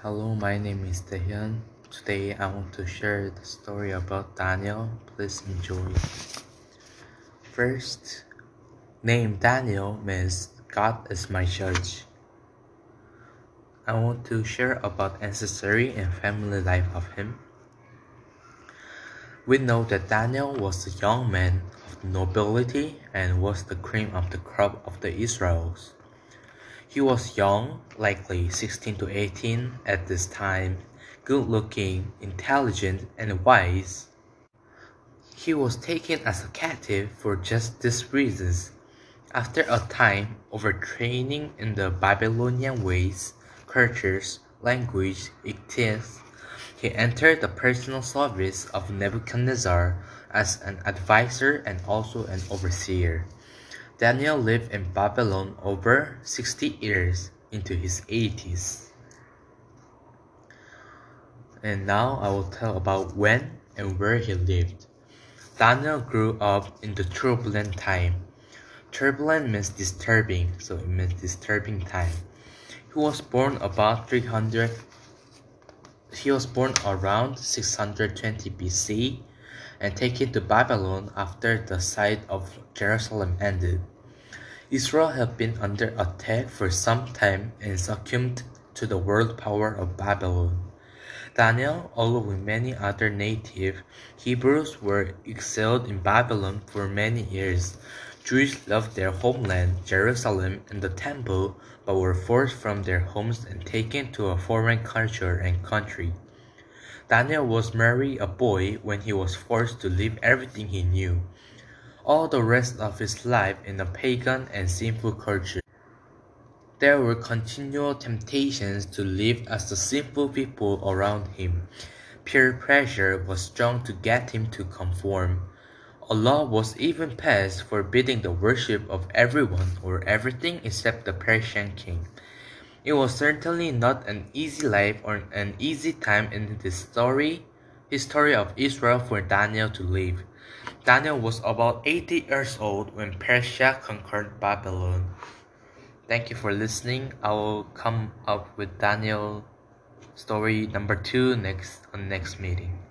Hello, my name is Taehyun. Today I want to share the story about Daniel. Please enjoy. First, name Daniel means God is my judge. I want to share about ancestry and family life of him. We know that Daniel was a young man of nobility and was the cream of the crop of the Israels. He was young, likely 16 to 18 at this time, good looking, intelligent, and wise. He was taken as a captive for just these reasons. After a time overtraining in the Babylonian ways, cultures, language, ethics, he entered the personal service of Nebuchadnezzar as an advisor and also an overseer. Daniel lived in Babylon over 60 years into his 80s. And now I will tell about when and where he lived. Daniel grew up in the turbulent time. Turbulent means disturbing, so it means disturbing time. He was born about 300 he was born around 620 BC and taken to Babylon after the siege of Jerusalem ended. Israel had been under attack for some time and succumbed to the world power of Babylon. Daniel, along with many other native Hebrews, were exiled in Babylon for many years. Jews loved their homeland, Jerusalem, and the temple, but were forced from their homes and taken to a foreign culture and country. Daniel was merely a boy when he was forced to leave everything he knew, all the rest of his life in a pagan and sinful culture. There were continual temptations to live as the sinful people around him. Peer pressure was strong to get him to conform. A law was even passed forbidding the worship of everyone or everything except the Persian king. It was certainly not an easy life or an easy time in the story, history of Israel for Daniel to live. Daniel was about 80 years old when Persia conquered Babylon. Thank you for listening. I will come up with Daniel story number two next on next meeting.